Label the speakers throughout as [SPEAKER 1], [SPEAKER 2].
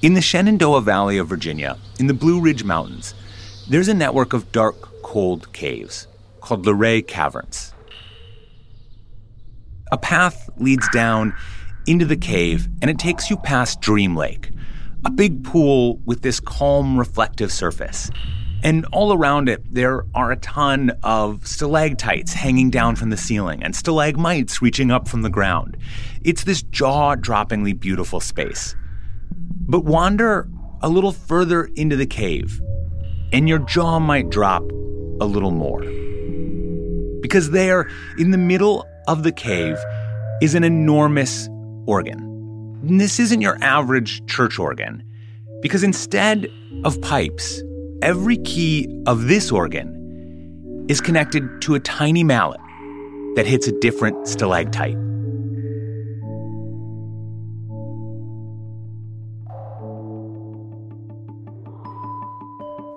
[SPEAKER 1] In the Shenandoah Valley of Virginia, in the Blue Ridge Mountains, there's a network of dark, cold caves called Luray Caverns. A path leads down into the cave and it takes you past Dream Lake, a big pool with this calm, reflective surface. And all around it, there are a ton of stalactites hanging down from the ceiling and stalagmites reaching up from the ground. It's this jaw droppingly beautiful space. But wander a little further into the cave, and your jaw might drop a little more. Because there, in the middle of the cave, is an enormous organ. And this isn't your average church organ, because instead of pipes, every key of this organ is connected to a tiny mallet that hits a different stalactite.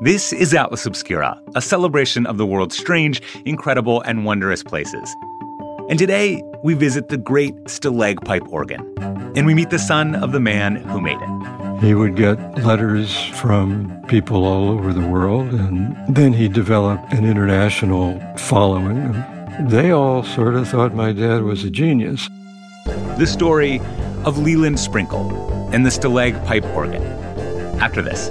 [SPEAKER 1] This is Atlas Obscura, a celebration of the world's strange, incredible, and wondrous places. And today, we visit the great stalacpipe organ, and we meet the son of the man who made it.
[SPEAKER 2] He would get letters from people all over the world, and then he developed an international following. They all sort of thought my dad was a genius.
[SPEAKER 1] The story of Leland Sprinkle and the stalacpipe organ. After this.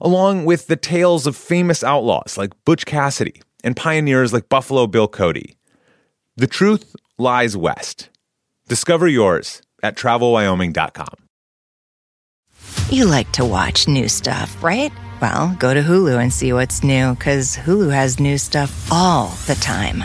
[SPEAKER 1] along with the tales of famous outlaws like Butch Cassidy and pioneers like Buffalo Bill Cody. The truth lies west. Discover yours at travelwyoming.com.
[SPEAKER 3] You like to watch new stuff, right? Well, go to Hulu and see what's new because Hulu has new stuff all the time.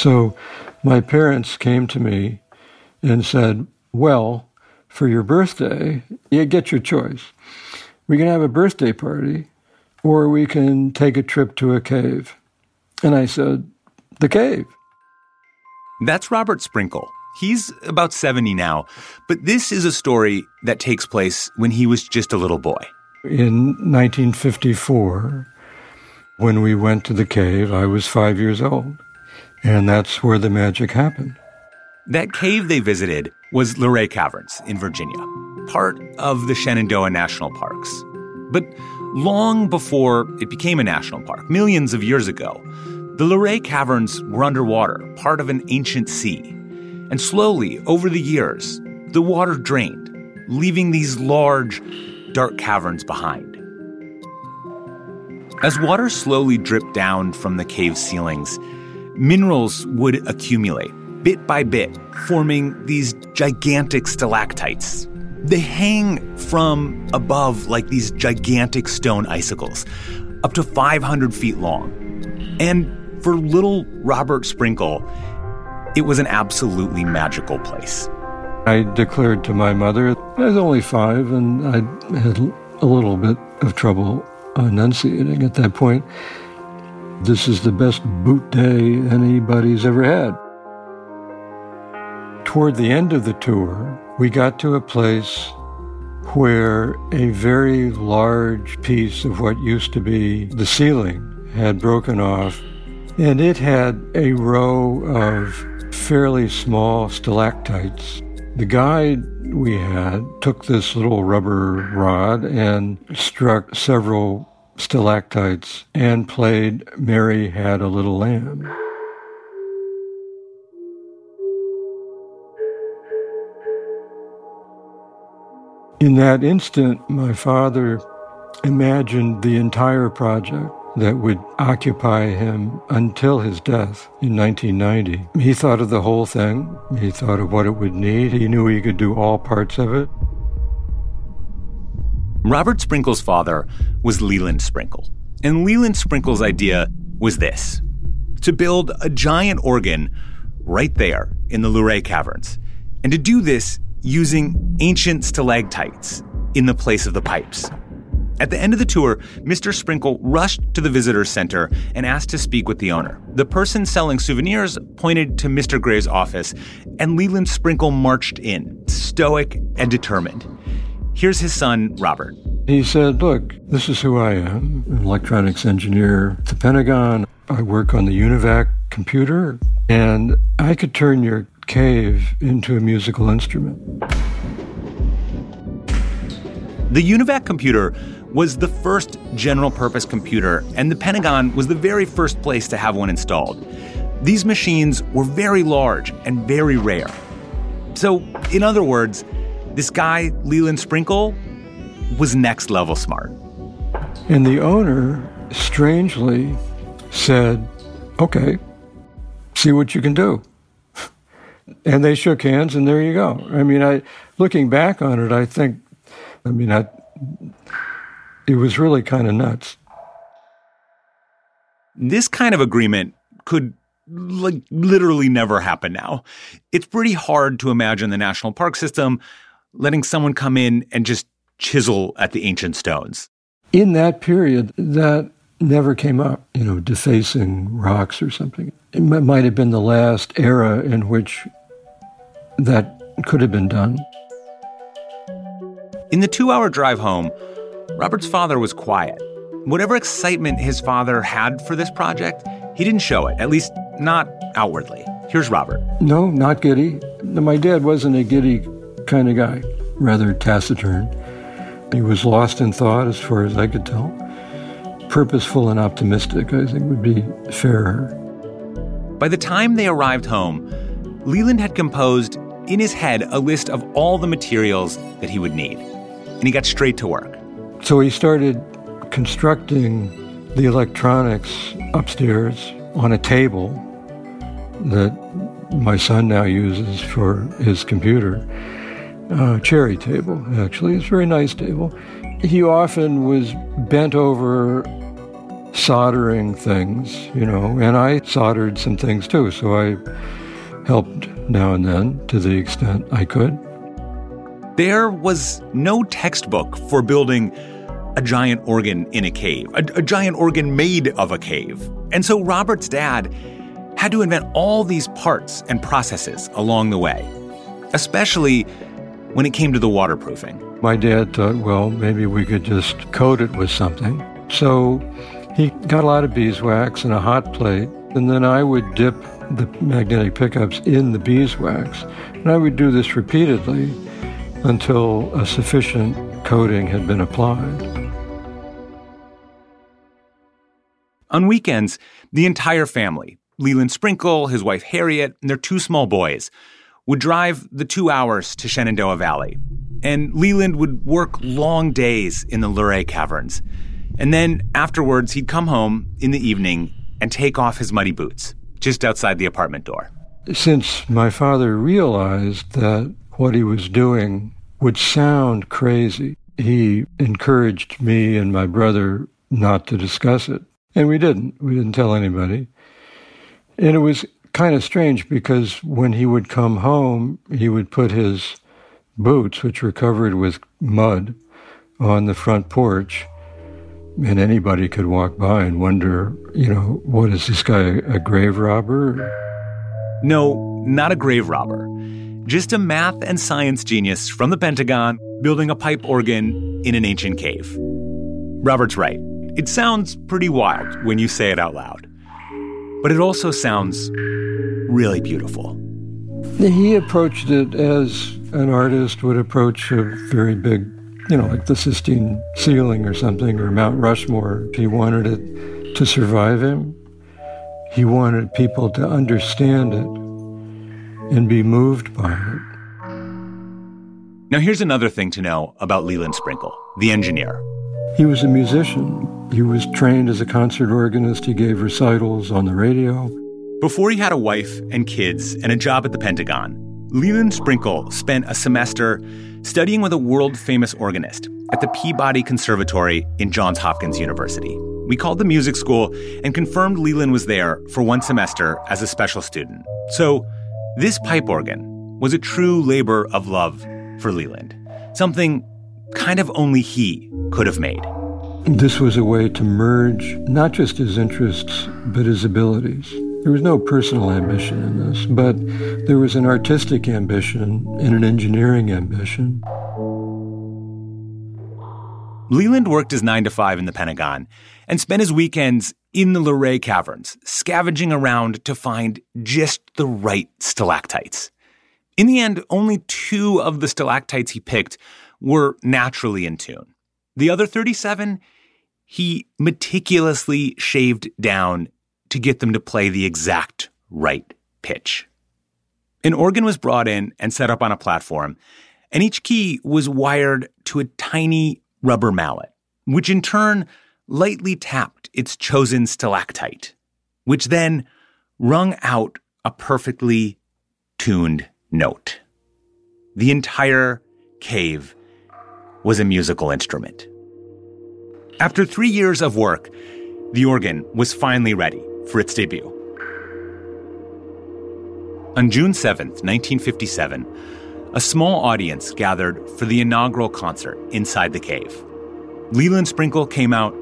[SPEAKER 2] So my parents came to me and said, Well, for your birthday, you get your choice. We can have a birthday party or we can take a trip to a cave. And I said, The cave.
[SPEAKER 1] That's Robert Sprinkle. He's about 70 now, but this is a story that takes place when he was just a little boy.
[SPEAKER 2] In 1954, when we went to the cave, I was five years old. And that's where the magic happened.
[SPEAKER 1] That cave they visited was Luray Caverns in Virginia, part of the Shenandoah National Parks. But long before it became a national park, millions of years ago, the Luray Caverns were underwater, part of an ancient sea. And slowly, over the years, the water drained, leaving these large, dark caverns behind. As water slowly dripped down from the cave ceilings, minerals would accumulate bit by bit, forming these gigantic stalactites. They hang from above like these gigantic stone icicles, up to 500 feet long. And for little Robert Sprinkle, it was an absolutely magical place.
[SPEAKER 2] I declared to my mother, I was only five and I had a little bit of trouble enunciating at that point. This is the best boot day anybody's ever had. Toward the end of the tour, we got to a place where a very large piece of what used to be the ceiling had broken off, and it had a row of fairly small stalactites. The guide we had took this little rubber rod and struck several stalactites and played Mary Had a Little Lamb. In that instant, my father imagined the entire project that would occupy him until his death in 1990. He thought of the whole thing. He thought of what it would need. He knew he could do all parts of it.
[SPEAKER 1] Robert Sprinkle's father was Leland Sprinkle. And Leland Sprinkle's idea was this to build a giant organ right there in the Luray Caverns. And to do this using ancient stalactites in the place of the pipes. At the end of the tour, Mr. Sprinkle rushed to the visitor center and asked to speak with the owner. The person selling souvenirs pointed to Mr. Gray's office, and Leland Sprinkle marched in, stoic and determined. Here's his son, Robert.
[SPEAKER 2] He said, Look, this is who I am, an electronics engineer at the Pentagon. I work on the UNIVAC computer, and I could turn your cave into a musical instrument.
[SPEAKER 1] The UNIVAC computer was the first general purpose computer, and the Pentagon was the very first place to have one installed. These machines were very large and very rare. So, in other words, this guy, Leland Sprinkle, was next level smart.
[SPEAKER 2] And the owner strangely said, Okay, see what you can do. And they shook hands, and there you go. I mean, I looking back on it, I think, I mean, I, it was really kind of nuts.
[SPEAKER 1] This kind of agreement could like literally never happen now. It's pretty hard to imagine the national park system letting someone come in and just chisel at the ancient stones.
[SPEAKER 2] In that period, that never came up, you know, defacing rocks or something. It might have been the last era in which that could have been done.
[SPEAKER 1] In the two hour drive home, Robert's father was quiet. Whatever excitement his father had for this project, he didn't show it, at least not outwardly. Here's Robert.
[SPEAKER 2] No, not giddy. My dad wasn't a giddy kind of guy, rather taciturn. He was lost in thought, as far as I could tell. Purposeful and optimistic, I think, would be fairer.
[SPEAKER 1] By the time they arrived home, Leland had composed in his head a list of all the materials that he would need, and he got straight to work.
[SPEAKER 2] So he started constructing the electronics upstairs on a table that my son now uses for his computer. A cherry table, actually. It's a very nice table. He often was bent over soldering things, you know, and I soldered some things too, so I helped now and then to the extent I could.
[SPEAKER 1] There was no textbook for building a giant organ in a cave, a, a, giant organ made of a cave. And so Robert's dad had to invent all these parts and processes along the way, especially when it came to the waterproofing.
[SPEAKER 2] My dad thought, well, maybe we could just coat it with something. So he got a lot of beeswax and a hot plate, and then I would dip the magnetic pickups in the beeswax. And I would do this repeatedly until a sufficient coating had been applied.
[SPEAKER 1] On weekends, the entire family, Leland Sprinkle, his wife Harriet, and their two small boys, would drive the two hours to Shenandoah Valley. And Leland would work long days in the Luray Caverns. And then afterwards, he'd come home in the evening and take off his muddy boots just outside the apartment door.
[SPEAKER 2] Since my father realized that what he was doing would sound crazy. He encouraged me and my brother not to discuss it. And we didn't. We didn't tell anybody. And it was kind of strange because when he would come home, he would put his boots, which were covered with mud, on the front porch. And anybody could walk by and wonder, you know, what is this guy, a grave robber?
[SPEAKER 1] No, not a grave robber just a math and science genius from the Pentagon building a pipe organ in an ancient cave. Robert's right. It sounds pretty wild when you say it out loud. But it also sounds really beautiful.
[SPEAKER 2] He approached it as an artist would approach a very big, you know, like the Sistine ceiling or something, or Mount Rushmore. He wanted it to survive him. He wanted people to understand it and be moved by it.
[SPEAKER 1] Now, here's another thing to know about Leland Sprinkle, the engineer.
[SPEAKER 2] He was a musician. He was trained as a concert organist. He gave recitals on the radio.
[SPEAKER 1] Before he had a wife and kids and a job at the Pentagon, Leland Sprinkle spent a semester studying with a world famous organist at the Peabody Conservatory in Johns Hopkins University. We called the music school and confirmed Leland was there for one semester as a special student. So, this pipe organ was a true labor of love for Leland, something kind of only he could have made.
[SPEAKER 2] This was a way to merge not just his interests, but his abilities. There was no personal ambition in this, but there was an artistic ambition and an engineering ambition.
[SPEAKER 1] Leland worked his nine to five in the Pentagon and spent his weekends in the Luray Caverns, scavenging around to find just the right stalactites. In the end, only two of the stalactites he picked were naturally in tune. The other 37, he meticulously shaved down to get them to play the exact right pitch. An organ was brought in and set up on a platform, and each key was wired to a tiny rubber mallet, which in turn lightly tapped its chosen stalactite, which then rung out a perfectly tuned note. The entire cave was a musical instrument. After three years of work, the organ was finally ready for its debut. On June 7, 1957, a small audience gathered for the inaugural concert inside the cave. Leland Sprinkle came out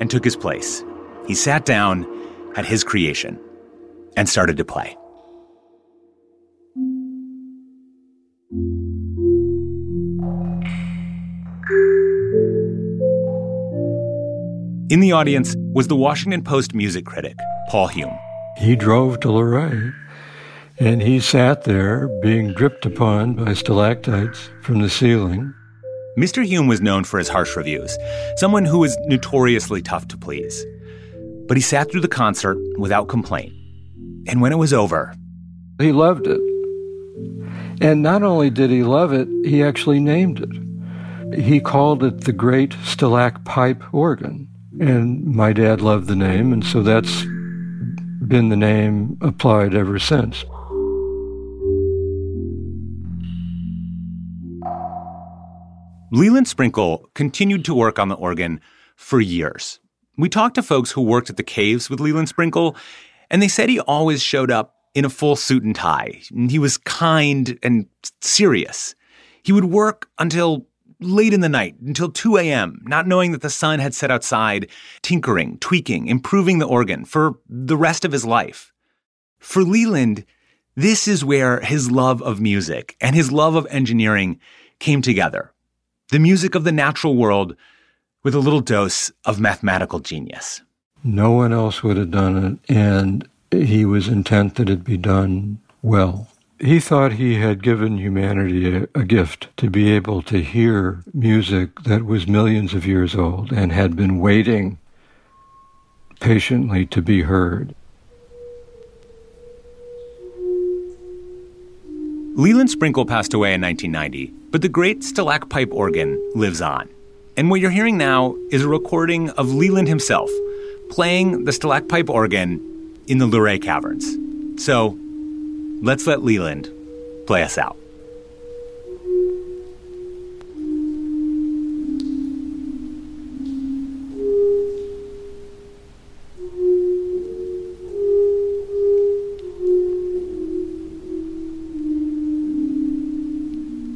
[SPEAKER 1] and took his place. He sat down at his creation and started to play. In the audience was the Washington Post music critic, Paul Hume.
[SPEAKER 2] He drove to Luray, and he sat there being dripped upon by stalactites from the ceiling.
[SPEAKER 1] Mr. Hume was known for his harsh reviews, someone who was notoriously tough to please. But he sat through the concert without complaint. And when it was over,
[SPEAKER 2] he loved it. And not only did he love it, he actually named it. He called it the Great Stalacpipe Organ. And my dad loved the name, and so that's been the name applied ever since.
[SPEAKER 1] Leland Sprinkle continued to work on the organ for years. We talked to folks who worked at the caves with Leland Sprinkle, and they said he always showed up in a full suit and tie. He was kind and serious. He would work until late in the night until 2 a.m., not knowing that the sun had set outside, tinkering, tweaking, improving the organ for the rest of his life. For Leland, this is where his love of music and his love of engineering came together. The music of the natural world with a little dose of mathematical genius.
[SPEAKER 2] No one else would have done it, and he was intent that it be done well. He thought he had given humanity a, a, gift to be able to hear music that was millions of years old and had been waiting patiently to be heard.
[SPEAKER 1] Leland Sprinkle passed away in 1990, but the great Stalacpipe organ lives on. And what you're hearing now is a recording of Leland himself playing the Stalacpipe organ in the Luray Caverns. So Let's let Leland play us out.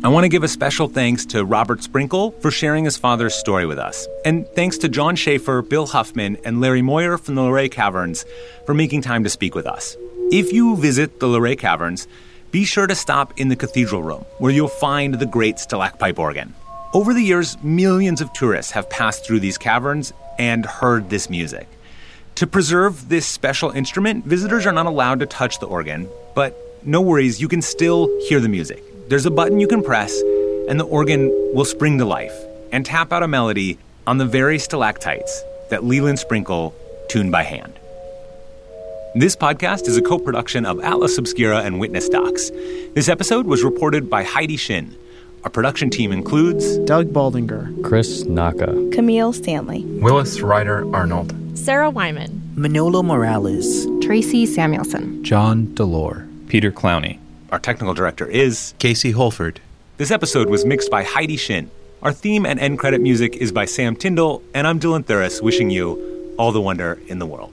[SPEAKER 1] I want to give a special thanks to Robert Sprinkle for sharing his father's story with us. And thanks to John Schaefer, Bill Huffman, and Larry Moyer from the Luray Caverns for making time to speak with us. If you visit the Luray Caverns, be sure to stop in the cathedral room, where you'll find the great stalactite organ. Over the years, millions of tourists have passed through these caverns and heard this music. To preserve this special instrument, visitors are not allowed to touch the organ, but no worries, you can still hear the music. There's a button you can press, and the organ will spring to life and tap out a melody on the very stalactites that Leland Sprinkle tuned by hand. This podcast is a co production of Atlas Obscura and Witness Docs. This episode was reported by Heidi Shin. Our production team includes
[SPEAKER 4] Doug Baldinger,
[SPEAKER 5] Chris Naka,
[SPEAKER 6] Camille Stanley,
[SPEAKER 7] Willis Ryder Arnold,
[SPEAKER 8] Sarah Wyman,
[SPEAKER 9] Manolo Morales,
[SPEAKER 10] Tracy Samuelson,
[SPEAKER 5] John Delore,
[SPEAKER 11] Peter Clowney.
[SPEAKER 1] Our technical director is
[SPEAKER 12] Casey Holford.
[SPEAKER 1] This episode was mixed by Heidi Shin. Our theme and end credit music is by Sam Tyndall, and I'm Dylan Thuras wishing you all the wonder in the world.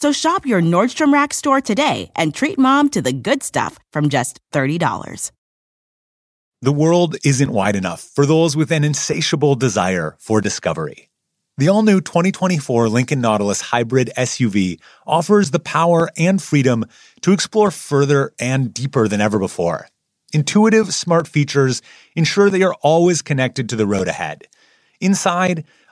[SPEAKER 13] So shop your Nordstrom Rack store today and treat mom to the good stuff from just $30.
[SPEAKER 1] The world isn't wide enough for those with an insatiable desire for discovery. The all new 2024 Lincoln Nautilus Hybrid SUV offers the power and freedom to explore further and deeper than ever before. Intuitive, smart features ensure that you're always connected to the road ahead. Inside,